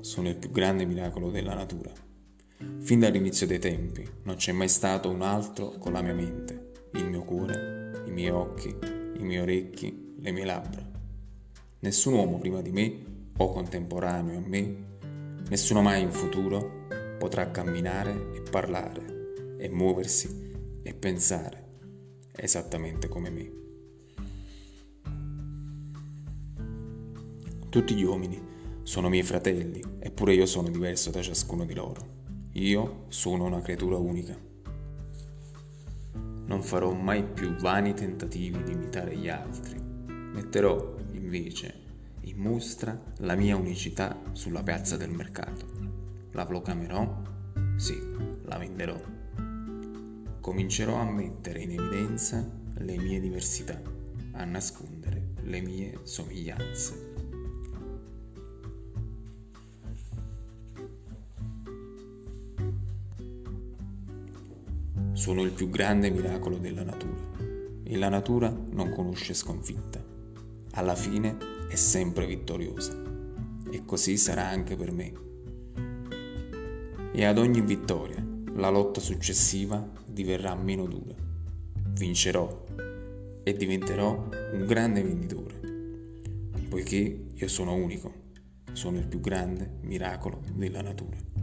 sono il più grande miracolo della natura. Fin dall'inizio dei tempi non c'è mai stato un altro con la mia mente, il mio cuore, i miei occhi, i miei orecchi, le mie labbra. Nessun uomo prima di me o contemporaneo a me, nessuno mai in futuro potrà camminare e parlare e muoversi e pensare esattamente come me. Tutti gli uomini sono miei fratelli, eppure io sono diverso da ciascuno di loro. Io sono una creatura unica. Non farò mai più vani tentativi di imitare gli altri. Metterò, invece, in mostra la mia unicità sulla piazza del mercato. La proclamerò? Sì, la venderò. Comincerò a mettere in evidenza le mie diversità, a nascondere le mie somiglianze. Sono il più grande miracolo della natura e la natura non conosce sconfitta. Alla fine è sempre vittoriosa e così sarà anche per me. E ad ogni vittoria la lotta successiva diverrà meno dura. Vincerò e diventerò un grande venditore, poiché io sono unico, sono il più grande miracolo della natura.